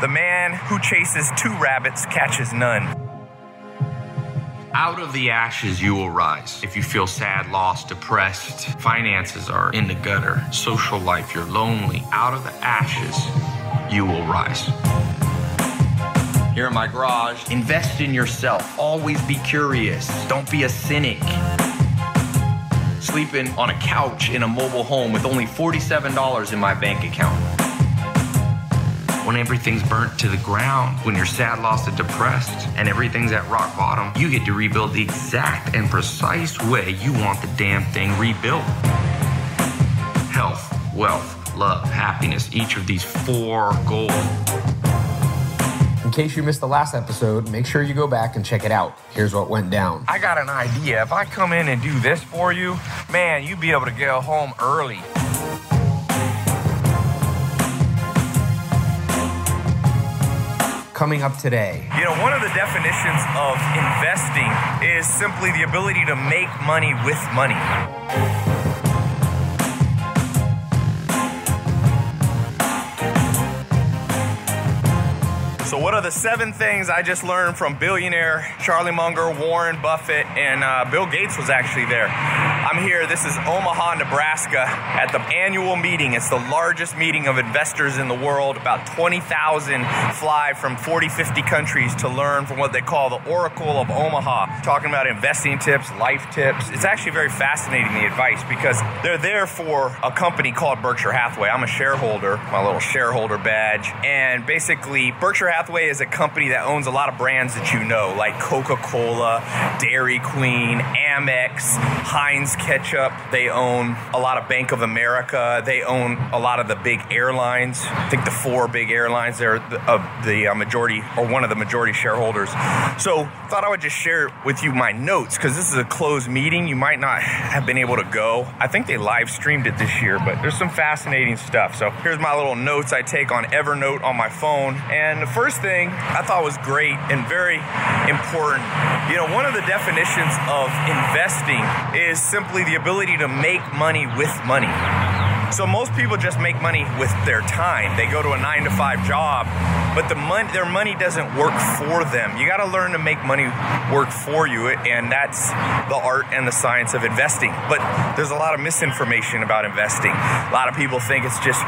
The man who chases two rabbits catches none. Out of the ashes, you will rise. If you feel sad, lost, depressed, finances are in the gutter, social life, you're lonely, out of the ashes, you will rise. Here in my garage, invest in yourself. Always be curious. Don't be a cynic. Sleeping on a couch in a mobile home with only $47 in my bank account when everything's burnt to the ground, when you're sad, lost, and depressed, and everything's at rock bottom, you get to rebuild the exact and precise way you want the damn thing rebuilt. Health, wealth, love, happiness, each of these four goals. In case you missed the last episode, make sure you go back and check it out. Here's what went down. I got an idea. If I come in and do this for you, man, you'd be able to get home early. Coming up today. You know, one of the definitions of investing is simply the ability to make money with money. So, what are the seven things I just learned from billionaire Charlie Munger, Warren Buffett, and uh, Bill Gates was actually there? I'm here. This is Omaha, Nebraska, at the annual meeting. It's the largest meeting of investors in the world. About 20,000 fly from 40, 50 countries to learn from what they call the Oracle of Omaha, talking about investing tips, life tips. It's actually very fascinating, the advice, because they're there for a company called Berkshire Hathaway. I'm a shareholder, my little shareholder badge. And basically, Berkshire Hathaway is a company that owns a lot of brands that you know, like Coca Cola, Dairy Queen, Amex, Heinz Ketchup. They own a lot of Bank of America. They own a lot of the big airlines. I think the four big airlines, they're the, uh, the uh, majority or one of the majority shareholders. So, thought I would just share with you my notes because this is a closed meeting. You might not have been able to go. I think they live streamed it this year, but there's some fascinating stuff. So, here's my little notes I take on Evernote on my phone. And the first thing I thought was great and very important. You know, one of the definitions of investing is simply the ability to make money with money. So most people just make money with their time. They go to a nine to five job, but the money, their money doesn't work for them. You got to learn to make money work for you, and that's the art and the science of investing. But there's a lot of misinformation about investing. A lot of people think it's just,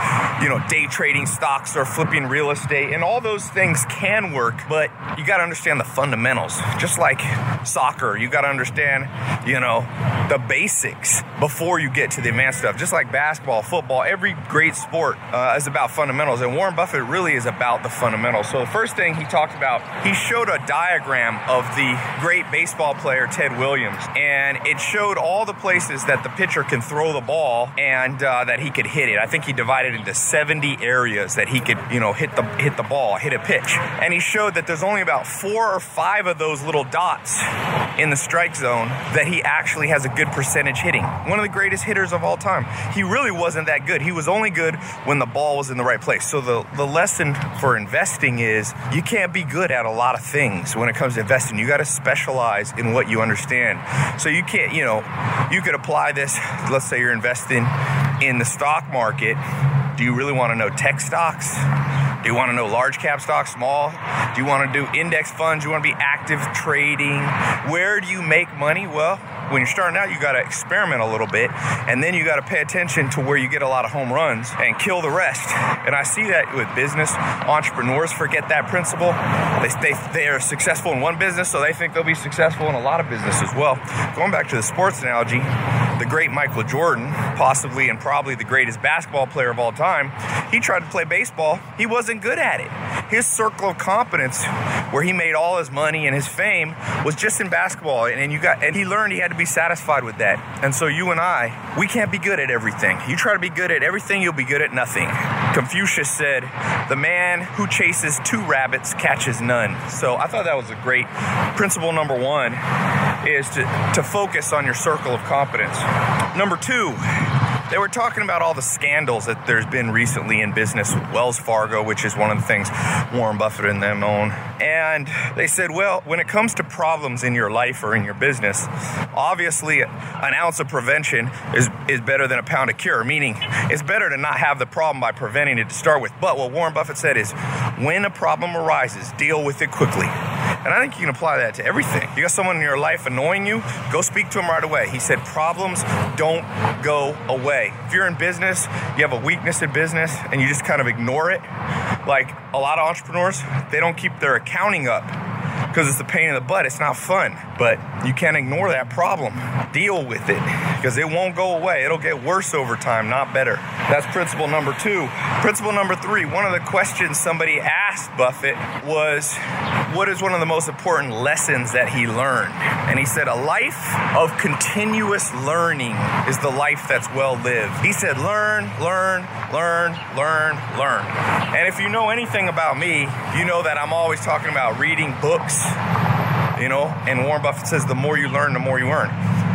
you know, day trading stocks or flipping real estate, and all those things can work, but you got to understand the fundamentals. Just like soccer, you got to understand, you know, the basics before you get to the advanced stuff. Just like basketball, football, every great sport uh, is about fundamentals, and Warren Buffett really is about the fundamentals. So the first thing he talked about, he showed a diagram of the great baseball player Ted Williams, and it showed all the places that the pitcher can throw the ball and uh, that he could hit it. I think he divided into 70 areas that he could, you know, hit the hit the ball, hit a pitch, and he showed that there's only about four or five of those little dots in the strike zone that he actually has a good percentage hitting. One of the greatest hitters of all time. He really wasn't that good. He was only good when the ball was in the right place. So the, the lesson for investing is you can't be good at a lot of things when it comes to investing. You got to specialize in what you understand. So you can't, you know, you could apply this. Let's say you're investing in the stock market. Do you really want to know tech stocks? Do you want to know large cap stocks, small? Do you want to do index funds? Do you want to be active trading? Where do you make money? Well, when you're starting out, you got to experiment a little bit, and then you got to pay attention to where you get a lot of home runs and kill the rest. And I see that with business entrepreneurs forget that principle. They, they, they are successful in one business, so they think they'll be successful in a lot of business as well. Going back to the sports analogy, the great Michael Jordan, possibly and probably the greatest basketball player of all time, he tried to play baseball. He wasn't good at it. His circle of competence, where he made all his money and his fame, was just in basketball. And, and you got and he learned he had to be satisfied with that. And so you and I, we can't be good at everything. You try to be good at everything, you'll be good at nothing. Confucius said, "The man who chases two rabbits catches none." So I thought that was a great principle. Number one is to to focus on your circle of competence. Number two they were talking about all the scandals that there's been recently in business Wells Fargo, which is one of the things Warren Buffett and them own. And they said, well, when it comes to problems in your life or in your business, obviously an ounce of prevention is, is better than a pound of cure, meaning it's better to not have the problem by preventing it to start with. But what Warren Buffett said is when a problem arises, deal with it quickly. And I think you can apply that to everything. You got someone in your life annoying you, go speak to them right away. He said, problems don't go away. If you're in business, you have a weakness in business, and you just kind of ignore it, like a lot of entrepreneurs, they don't keep their accounting up because it's a pain in the butt. It's not fun, but you can't ignore that problem. Deal with it because it won't go away. It'll get worse over time, not better. That's principle number two. Principle number three one of the questions somebody asked Buffett was, What is one of the most important lessons that he learned? And he said, A life of continuous learning is the life that's well lived. He said, Learn, learn, learn, learn, learn. And if you know anything about me, you know that I'm always talking about reading books, you know, and Warren Buffett says the more you learn, the more you earn.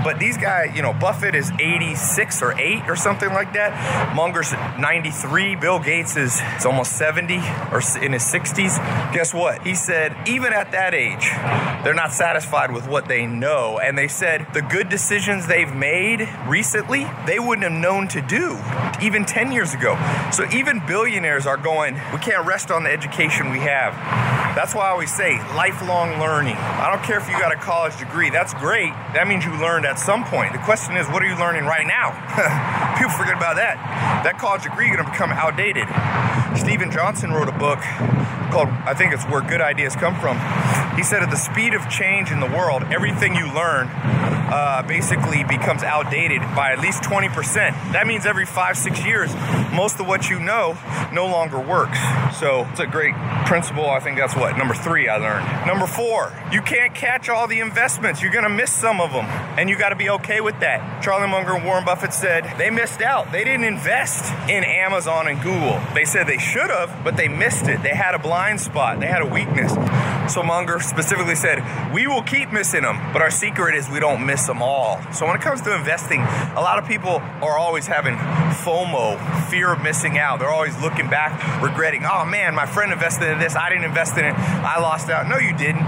But these guys, you know, Buffett is 86 or 8 or something like that. Munger's 93. Bill Gates is, almost 70 or in his 60s. Guess what? He said, even at that age, they're not satisfied with what they know. And they said the good decisions they've made recently, they wouldn't have known to do even 10 years ago. So even billionaires are going, we can't rest on the education we have. That's why I always say lifelong learning. I don't care if you got a college degree, that's great. That means you learned at some point. The question is, what are you learning right now? People forget about that. That college degree is going to become outdated. Steven Johnson wrote a book called, I think it's Where Good Ideas Come From. He said, at the speed of change in the world, everything you learn uh, basically becomes outdated by at least 20%. That means every five, six years, most of what you know no longer works. So it's a great principle. I think that's what, number three I learned. Number four, you can't catch all the investments. You're going to miss some of them, and you got to be okay with that. Charlie Munger and Warren Buffett said they missed out. They didn't invest in Amazon and Google. They said they should have, but they missed it. They had a blind spot, they had a weakness. So Munger specifically said, We will keep missing them, but our secret is we don't miss them all. So when it comes to investing, a lot of people are always having FOMO, fear of missing out. They're always looking back, regretting, oh man, my friend invested in this, I didn't invest in it, I lost out. No, you didn't.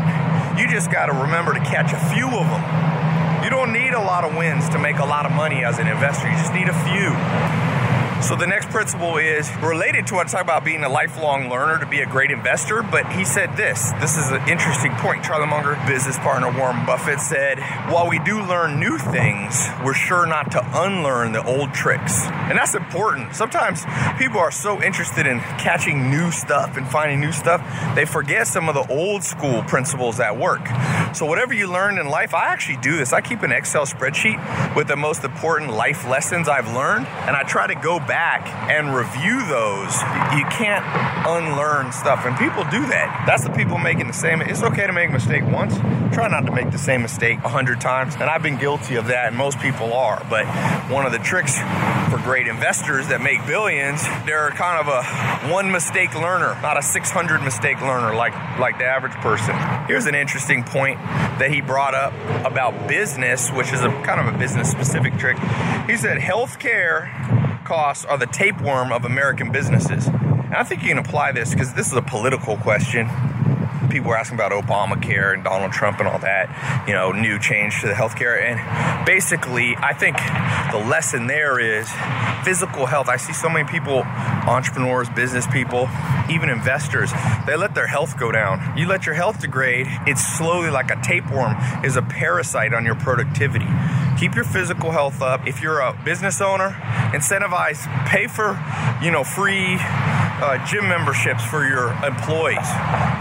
You just got to remember to catch a few of them. You don't need a lot of wins to make a lot of money as an investor, you just need a few. So the next principle is related to what I talk about being a lifelong learner to be a great investor. But he said this. This is an interesting point. Charlie Munger, business partner Warren Buffett, said, "While we do learn new things, we're sure not to unlearn the old tricks." And that's important. Sometimes people are so interested in catching new stuff and finding new stuff, they forget some of the old school principles that work. So whatever you learn in life, I actually do this. I keep an Excel spreadsheet with the most important life lessons I've learned, and I try to go back and review those. You can't unlearn stuff, and people do that. That's the people making the same. It's okay to make a mistake once. Try not to make the same mistake a hundred times, and I've been guilty of that, and most people are. But one of the tricks for great investors that make billions, they're kind of a one mistake learner, not a 600 mistake learner like like the average person. Here's an interesting point that he brought up about business, which is a kind of a business specific trick. He said healthcare costs are the tapeworm of American businesses. And I think you can apply this because this is a political question. People were asking about Obamacare and Donald Trump and all that, you know, new change to the healthcare. And basically, I think the lesson there is physical health. I see so many people, entrepreneurs, business people, even investors, they let their health go down. You let your health degrade, it's slowly like a tapeworm, is a parasite on your productivity. Keep your physical health up. If you're a business owner, incentivize, pay for, you know, free uh, gym memberships for your employees.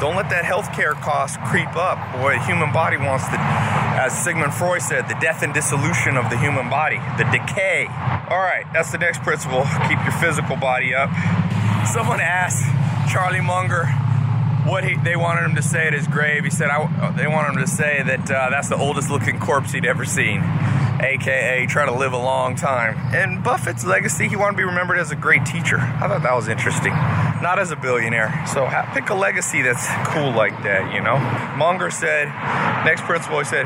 Don't let that healthcare cost creep up. Boy, the human body wants to, as Sigmund Freud said, the death and dissolution of the human body, the decay. All right, that's the next principle. Keep your physical body up. Someone asked Charlie Munger what he, they wanted him to say at his grave. He said I, they wanted him to say that uh, that's the oldest looking corpse he'd ever seen aka try to live a long time. And Buffett's legacy, he wanted to be remembered as a great teacher. I thought that was interesting. Not as a billionaire. So pick a legacy that's cool like that, you know? Munger said, next principal, he said,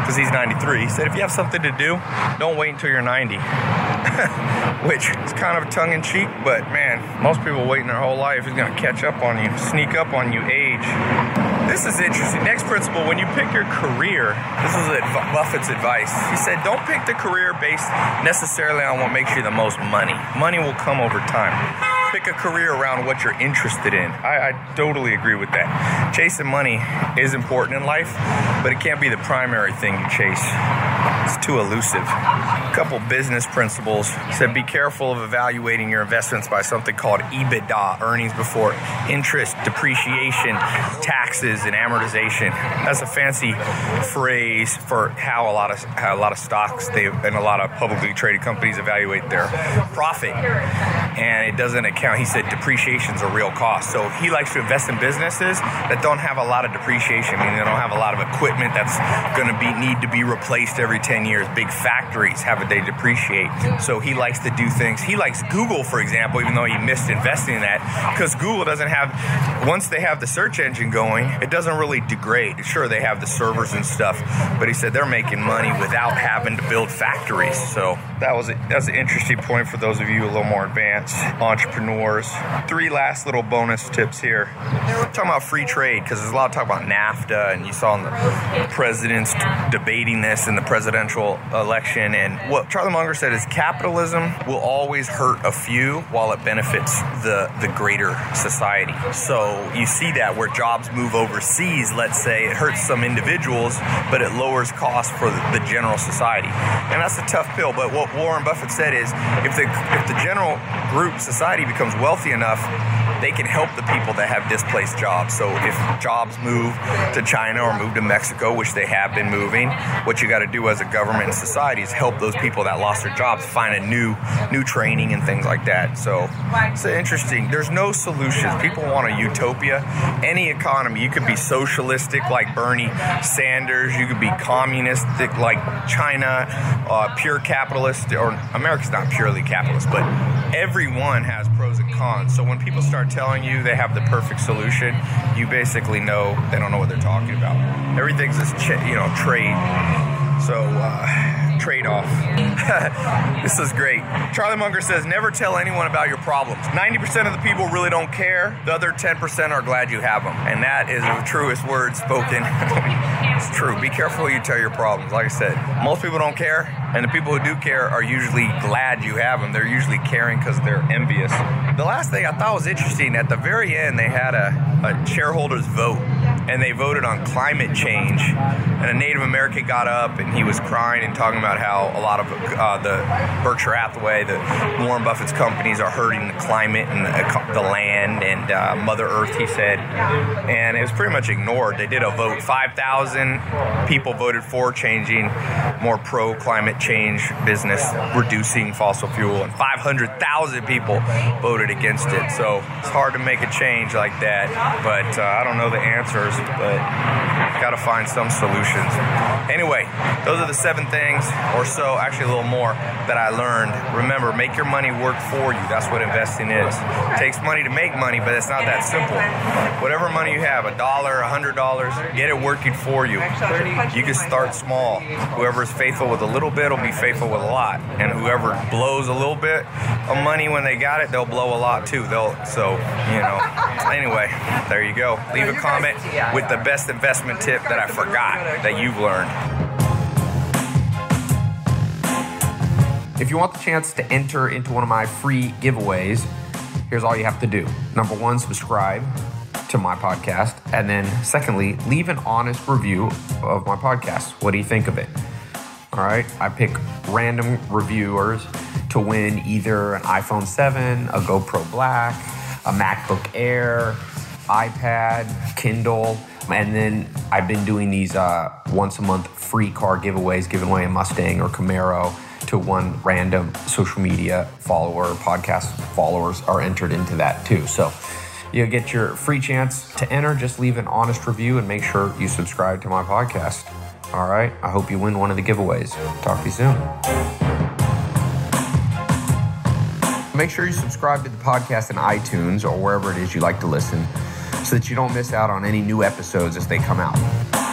because he's 93, he said, if you have something to do, don't wait until you're 90. which is kind of tongue in cheek, but man, most people waiting their whole life is to catch up on you, sneak up on you, age. This is interesting. Next principle when you pick your career, this is Buffett's advice. He said, don't pick the career based necessarily on what makes you the most money. Money will come over time pick a career around what you're interested in. I, I, totally agree with that. Chasing money is important in life, but it can't be the primary thing you chase. It's too elusive. A couple business principles said be careful of evaluating your investments by something called EBITDA, earnings before interest, depreciation, taxes, and amortization. That's a fancy phrase for how a lot of how a lot of stocks they and a lot of publicly traded companies evaluate their profit. And it doesn't account. He said depreciation is a real cost. So he likes to invest in businesses that don't have a lot of depreciation, meaning they don't have a lot of equipment that's going to be need to be replaced every 10 years. Big factories have a they depreciate. So he likes to do things. He likes Google, for example, even though he missed investing in that, because Google doesn't have once they have the search engine going, it doesn't really degrade. Sure, they have the servers and stuff, but he said they're making money without having to build factories. So that was a, that's an interesting point for those of you a little more advanced entrepreneurs. Three last little bonus tips here. talking about free trade because there's a lot of talk about NAFTA, and you saw in the presidents debating this in the presidential election. And what Charlie Munger said is capitalism will always hurt a few while it benefits the the greater society. So you see that where jobs move overseas, let's say, it hurts some individuals, but it lowers costs for the, the general society. And that's a tough pill. But what Warren Buffett said is if the if the general group society becomes wealthy enough, they can help the people that have displaced jobs. So if jobs move to China or move to Mexico, which they have been moving, what you got to do as a government and society is help those people that lost their jobs find a new new training and things like that. So it's interesting. There's no solutions. People want a utopia. Any economy, you could be socialistic like Bernie Sanders, you could be communistic like China, uh, pure capitalist, or America's not purely capitalist, but everyone has pros and cons. So when people start telling you they have the perfect solution, you basically know they don't know what they're talking about. Everything's this, you know, trade. So. Uh, trade off. this is great. Charlie Munger says never tell anyone about your problems. 90% of the people really don't care, the other 10% are glad you have them. And that is the truest word spoken. it's true. Be careful you tell your problems. Like I said, most people don't care, and the people who do care are usually glad you have them. They're usually caring because they're envious. The last thing I thought was interesting at the very end, they had a, a shareholders vote and they voted on climate change. And a Native American got up and he was crying and talking about how a lot of uh, the Berkshire Hathaway, the Warren Buffett's companies are hurting the climate and the, the land and uh, Mother Earth, he said. And it was pretty much ignored. They did a vote. 5,000 people voted for changing more pro climate change business, reducing fossil fuel, and 500,000 people voted against it. So it's hard to make a change like that. But uh, I don't know the answers but got to find some solutions. Anyway, those are the seven things or so, actually a little more, that I learned. Remember, make your money work for you. That's what investing is. It takes money to make money, but it's not that simple. Whatever money you have, a dollar, a hundred dollars, get it working for you. You can start small. Whoever is faithful with a little bit will be faithful with a lot, and whoever blows a little bit of money when they got it, they'll blow a lot too. They'll so you know. Anyway, there you go. Leave a comment with the best investment tip that I forgot that you've learned. If you want the chance to enter into one of my free giveaways, here's all you have to do. Number one, subscribe to my podcast. And then, secondly, leave an honest review of my podcast. What do you think of it? All right. I pick random reviewers to win either an iPhone 7, a GoPro Black, a MacBook Air, iPad, Kindle, and then I've been doing these uh, once a month free car giveaways, giving away a Mustang or Camaro to one random social media follower, podcast followers are entered into that too. So you'll get your free chance to enter. Just leave an honest review and make sure you subscribe to my podcast. All right. I hope you win one of the giveaways. Talk to you soon. Make sure you subscribe to the podcast in iTunes or wherever it is you like to listen so that you don't miss out on any new episodes as they come out.